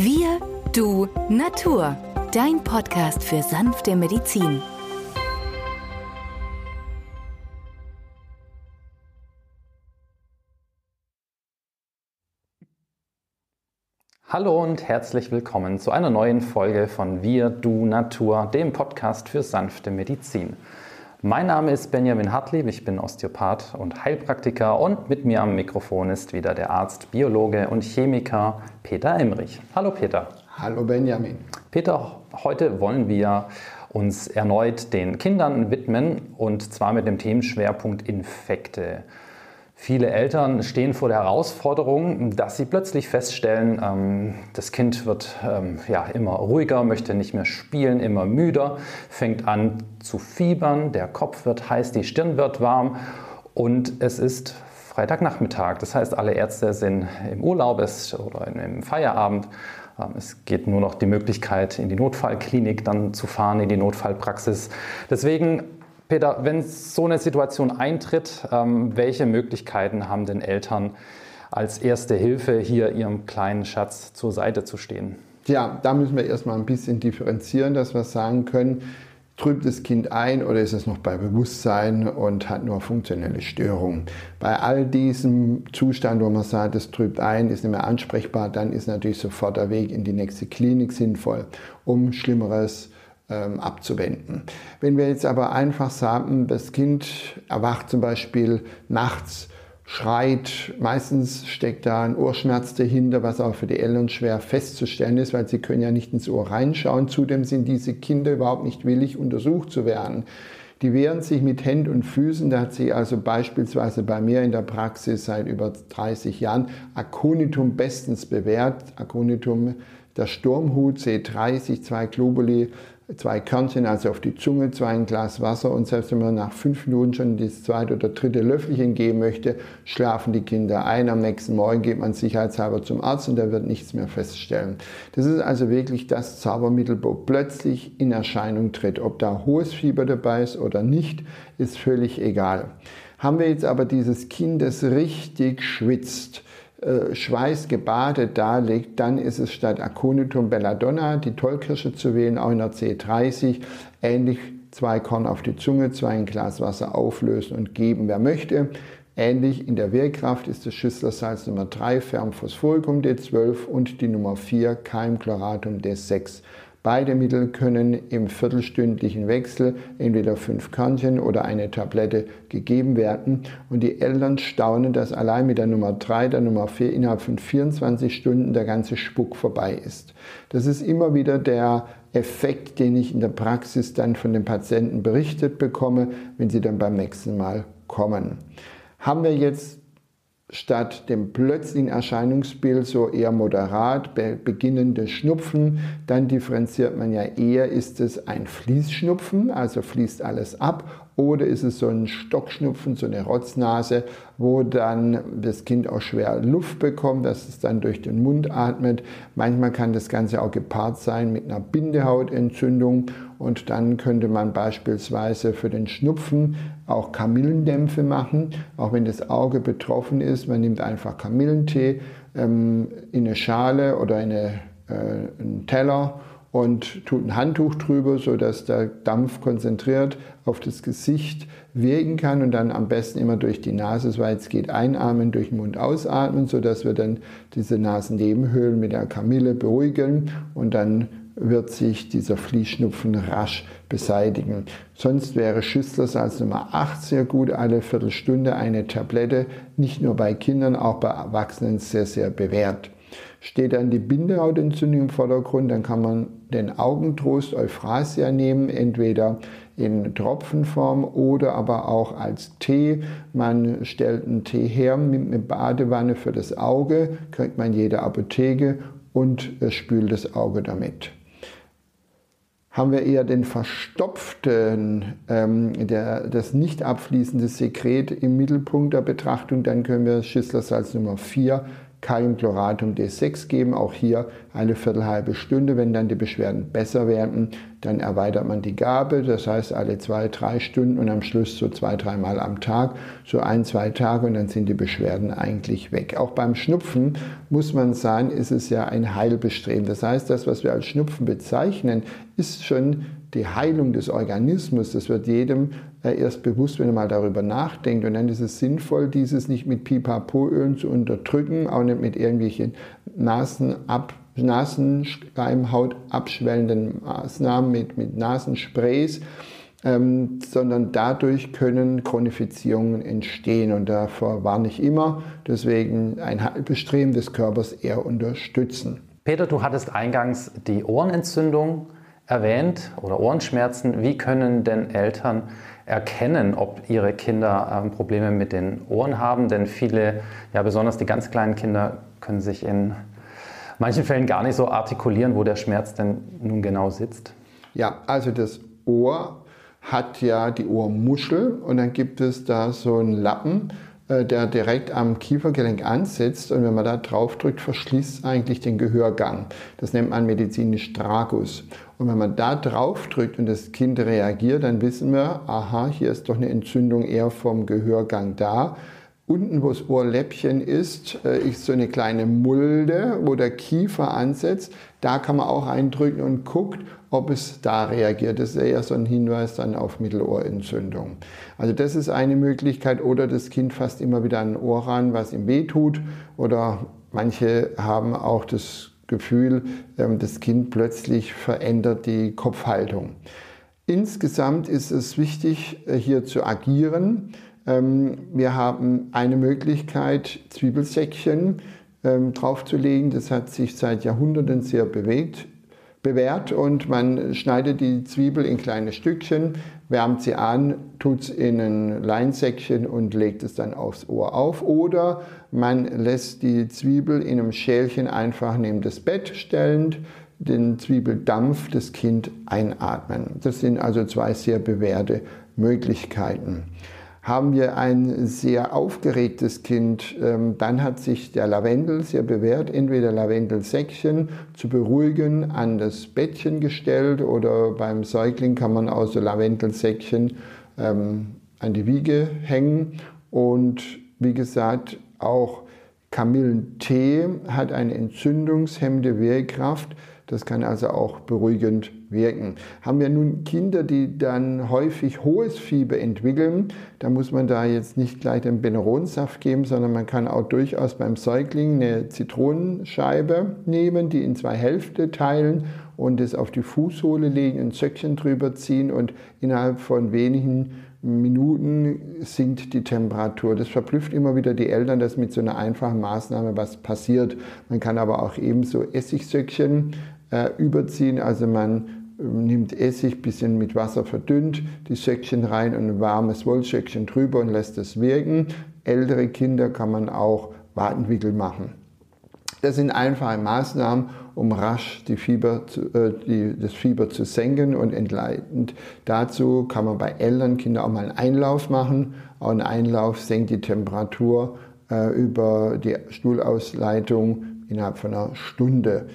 Wir, du, Natur. Dein Podcast für sanfte Medizin. Hallo und herzlich willkommen zu einer neuen Folge von Wir, du, Natur, dem Podcast für sanfte Medizin. Mein Name ist Benjamin Hartlieb, ich bin Osteopath und Heilpraktiker und mit mir am Mikrofon ist wieder der Arzt, Biologe und Chemiker Peter Emrich. Hallo Peter. Hallo Benjamin. Peter, heute wollen wir uns erneut den Kindern widmen und zwar mit dem Themenschwerpunkt Infekte. Viele Eltern stehen vor der Herausforderung, dass sie plötzlich feststellen, ähm, das Kind wird ähm, ja, immer ruhiger, möchte nicht mehr spielen, immer müder, fängt an zu fiebern, der Kopf wird heiß, die Stirn wird warm und es ist Freitagnachmittag. Das heißt, alle Ärzte sind im Urlaub oder im Feierabend. Ähm, es geht nur noch die Möglichkeit, in die Notfallklinik dann zu fahren, in die Notfallpraxis. Deswegen Peter, wenn so eine Situation eintritt, ähm, welche Möglichkeiten haben denn Eltern als erste Hilfe hier ihrem kleinen Schatz zur Seite zu stehen? Ja, da müssen wir erstmal ein bisschen differenzieren, dass wir sagen können, trübt das Kind ein oder ist es noch bei Bewusstsein und hat nur funktionelle Störungen. Bei all diesem Zustand, wo man sagt, es trübt ein, ist nicht mehr ansprechbar, dann ist natürlich sofort der Weg in die nächste Klinik sinnvoll, um Schlimmeres zu abzuwenden. Wenn wir jetzt aber einfach sagen, das Kind erwacht zum Beispiel nachts, schreit, meistens steckt da ein Ohrschmerz dahinter, was auch für die Eltern schwer festzustellen ist, weil sie können ja nicht ins Ohr reinschauen. Zudem sind diese Kinder überhaupt nicht willig, untersucht zu werden. Die wehren sich mit Händen und Füßen. Da hat sich also beispielsweise bei mir in der Praxis seit über 30 Jahren Aconitum bestens bewährt. Aconitum, der Sturmhut C30, zwei Globuli, zwei Körnchen, also auf die Zunge, zwei ein Glas Wasser und selbst wenn man nach fünf Minuten schon das zweite oder dritte Löffelchen geben möchte, schlafen die Kinder ein. Am nächsten Morgen geht man sicherheitshalber zum Arzt und der wird nichts mehr feststellen. Das ist also wirklich das Zaubermittel, wo plötzlich in Erscheinung tritt. Ob da hohes Fieber dabei ist oder nicht, ist völlig egal. Haben wir jetzt aber dieses Kind, das richtig schwitzt, äh, schweißgebadet da liegt, dann ist es statt Aconitum belladonna die Tollkirsche zu wählen, auch in der C30, ähnlich zwei Korn auf die Zunge, zwei ein Glas Wasser auflösen und geben, wer möchte. Ähnlich in der Wirkkraft ist das Schüsslersalz Nummer 3 Fermphosphoricum D12 und die Nummer 4 Keimchloratum D6. Beide Mittel können im viertelstündlichen Wechsel entweder fünf Körnchen oder eine Tablette gegeben werden. Und die Eltern staunen, dass allein mit der Nummer 3, der Nummer 4 innerhalb von 24 Stunden der ganze Spuck vorbei ist. Das ist immer wieder der Effekt, den ich in der Praxis dann von den Patienten berichtet bekomme, wenn sie dann beim nächsten Mal kommen. Haben wir jetzt statt dem plötzlichen Erscheinungsbild so eher moderat beginnende Schnupfen, dann differenziert man ja eher, ist es ein Fließschnupfen, also fließt alles ab, oder ist es so ein Stockschnupfen, so eine Rotznase, wo dann das Kind auch schwer Luft bekommt, dass es dann durch den Mund atmet. Manchmal kann das Ganze auch gepaart sein mit einer Bindehautentzündung und dann könnte man beispielsweise für den Schnupfen auch Kamillendämpfe machen, auch wenn das Auge betroffen ist. Man nimmt einfach Kamillentee ähm, in eine Schale oder in eine, äh, einen Teller und tut ein Handtuch drüber, sodass der Dampf konzentriert auf das Gesicht wirken kann und dann am besten immer durch die Nase, soweit es geht, einatmen, durch den Mund ausatmen, sodass wir dann diese Nasennebenhöhlen mit der Kamille beruhigen und dann wird sich dieser Fließschnupfen rasch beseitigen. Sonst wäre Schüsslersalz Nummer 8 sehr gut, alle Viertelstunde eine Tablette, nicht nur bei Kindern, auch bei Erwachsenen sehr, sehr bewährt. Steht dann die Bindehautentzündung im Vordergrund, dann kann man den Augentrost Euphrasia nehmen, entweder in Tropfenform oder aber auch als Tee. Man stellt einen Tee her, nimmt eine Badewanne für das Auge, kriegt man jede Apotheke und spült das Auge damit haben wir eher den verstopften, ähm, der, das nicht abfließende Sekret im Mittelpunkt der Betrachtung, dann können wir Schisslersalz Nummer 4 Kaliumchloratum D6 geben, auch hier eine viertelhalbe Stunde. Wenn dann die Beschwerden besser werden, dann erweitert man die Gabe, das heißt alle zwei, drei Stunden und am Schluss so zwei, dreimal am Tag, so ein, zwei Tage und dann sind die Beschwerden eigentlich weg. Auch beim Schnupfen muss man sagen, ist es ja ein Heilbestreben. Das heißt, das, was wir als Schnupfen bezeichnen, ist schon die Heilung des Organismus. Das wird jedem äh, erst bewusst, wenn er mal darüber nachdenkt. Und dann ist es sinnvoll, dieses nicht mit Pipapoölen zu unterdrücken, auch nicht mit irgendwelchen Nasenab Nasenschleimhaut abschwellenden Maßnahmen, mit, mit Nasensprays, ähm, sondern dadurch können Chronifizierungen entstehen und davor warne ich immer. Deswegen ein Bestreben des Körpers eher unterstützen. Peter, du hattest eingangs die Ohrenentzündung erwähnt oder Ohrenschmerzen. Wie können denn Eltern erkennen, ob ihre Kinder ähm, Probleme mit den Ohren haben? Denn viele, ja besonders die ganz kleinen Kinder, können sich in manchen Fällen gar nicht so artikulieren, wo der Schmerz denn nun genau sitzt. Ja, also das Ohr hat ja die Ohrmuschel und dann gibt es da so einen Lappen der direkt am Kiefergelenk ansetzt und wenn man da drauf drückt, verschließt eigentlich den Gehörgang. Das nennt man medizinisch Tragus. Und wenn man da drauf drückt und das Kind reagiert, dann wissen wir, aha, hier ist doch eine Entzündung eher vom Gehörgang da. Unten, wo das Ohrläppchen ist, äh, ist so eine kleine Mulde, wo der Kiefer ansetzt. Da kann man auch eindrücken und guckt, ob es da reagiert. Das ist eher so ein Hinweis dann auf Mittelohrentzündung. Also das ist eine Möglichkeit. Oder das Kind fasst immer wieder an ein Ohr ran, was ihm weh tut. Oder manche haben auch das Gefühl, ähm, das Kind plötzlich verändert die Kopfhaltung. Insgesamt ist es wichtig, äh, hier zu agieren. Ähm, wir haben eine Möglichkeit, Zwiebelsäckchen ähm, draufzulegen. Das hat sich seit Jahrhunderten sehr bewegt, bewährt und man schneidet die Zwiebel in kleine Stückchen, wärmt sie an, tut es in ein Leinsäckchen und legt es dann aufs Ohr auf. Oder man lässt die Zwiebel in einem Schälchen einfach neben das Bett stellend, den Zwiebeldampf des Kind einatmen. Das sind also zwei sehr bewährte Möglichkeiten. Haben wir ein sehr aufgeregtes Kind, ähm, dann hat sich der Lavendel sehr bewährt, entweder Lavendelsäckchen zu beruhigen an das Bettchen gestellt oder beim Säugling kann man auch so Lavendelsäckchen ähm, an die Wiege hängen und wie gesagt auch Kamillentee hat eine entzündungshemmende Wirkkraft. Das kann also auch beruhigend wirken. Haben wir nun Kinder, die dann häufig hohes Fieber entwickeln, da muss man da jetzt nicht gleich den Beneronsaft geben, sondern man kann auch durchaus beim Säugling eine Zitronenscheibe nehmen, die in zwei Hälfte teilen und es auf die Fußsohle legen, ein Zöckchen drüber ziehen und innerhalb von wenigen Minuten sinkt die Temperatur. Das verblüfft immer wieder die Eltern, dass mit so einer einfachen Maßnahme was passiert. Man kann aber auch ebenso Essigsöckchen äh, überziehen. Also man ähm, nimmt Essig, bisschen mit Wasser verdünnt, die Söckchen rein und ein warmes Wollsöckchen drüber und lässt es wirken. Ältere Kinder kann man auch Wadenwickel machen. Das sind einfache Maßnahmen, um rasch Fieber zu, äh, die, das Fieber zu senken und entleitend. Dazu kann man bei Eltern, Kindern auch mal einen Einlauf machen. Auch ein Einlauf senkt die Temperatur äh, über die Stuhlausleitung innerhalb von einer Stunde.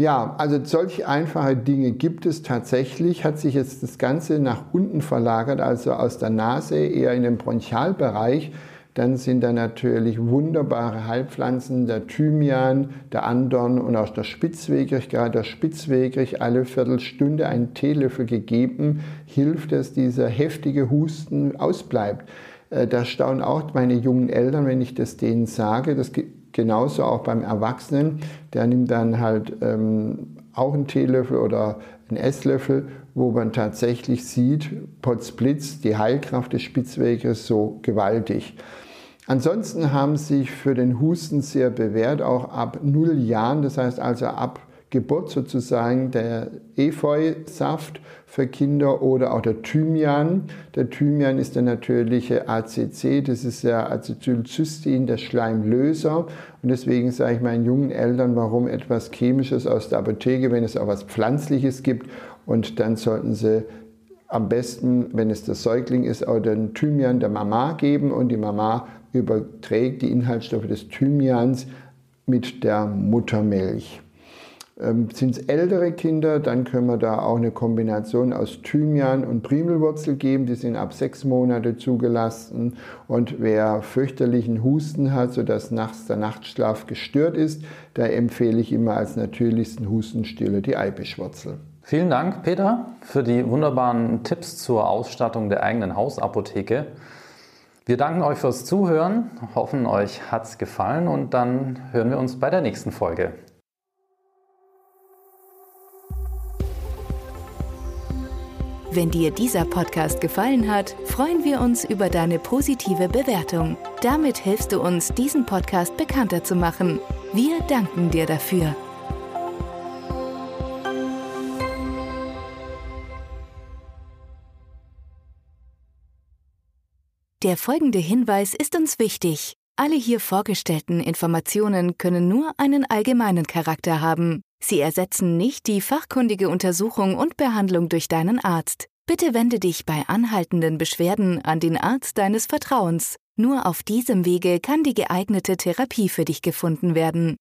Ja, also solche einfache Dinge gibt es tatsächlich. Hat sich jetzt das Ganze nach unten verlagert, also aus der Nase eher in den Bronchialbereich. Dann sind da natürlich wunderbare Heilpflanzen, der Thymian, der Andorn und auch der Spitzwegrich. Gerade der Spitzwegrich alle Viertelstunde einen Teelöffel gegeben, hilft, dass dieser heftige Husten ausbleibt. Äh, da staunen auch meine jungen Eltern, wenn ich das denen sage. Das genauso auch beim Erwachsenen. Der nimmt dann halt ähm, auch einen Teelöffel oder einen Esslöffel, wo man tatsächlich sieht, Potzblitz, die Heilkraft des Spitzwegers so gewaltig. Ansonsten haben sich für den Husten sehr bewährt, auch ab null Jahren, das heißt also ab Geburt sozusagen der Efeusaft für Kinder oder auch der Thymian. Der Thymian ist der natürliche ACC, das ist der Acetylcystein, der Schleimlöser. Und deswegen sage ich meinen jungen Eltern, warum etwas Chemisches aus der Apotheke, wenn es auch was Pflanzliches gibt. Und dann sollten sie am besten, wenn es der Säugling ist, auch den Thymian der Mama geben und die Mama überträgt die Inhaltsstoffe des Thymians mit der Muttermilch. Ähm, Sind es ältere Kinder, dann können wir da auch eine Kombination aus Thymian und Primelwurzel geben. Die sind ab sechs Monate zugelassen. Und wer fürchterlichen Husten hat, sodass nachts der Nachtschlaf gestört ist, da empfehle ich immer als natürlichsten Hustenstille die Eibischwurzel. Vielen Dank, Peter, für die wunderbaren Tipps zur Ausstattung der eigenen Hausapotheke. Wir danken euch fürs Zuhören, hoffen euch hat es gefallen und dann hören wir uns bei der nächsten Folge. Wenn dir dieser Podcast gefallen hat, freuen wir uns über deine positive Bewertung. Damit hilfst du uns, diesen Podcast bekannter zu machen. Wir danken dir dafür. Der folgende Hinweis ist uns wichtig. Alle hier vorgestellten Informationen können nur einen allgemeinen Charakter haben. Sie ersetzen nicht die fachkundige Untersuchung und Behandlung durch deinen Arzt. Bitte wende dich bei anhaltenden Beschwerden an den Arzt deines Vertrauens. Nur auf diesem Wege kann die geeignete Therapie für dich gefunden werden.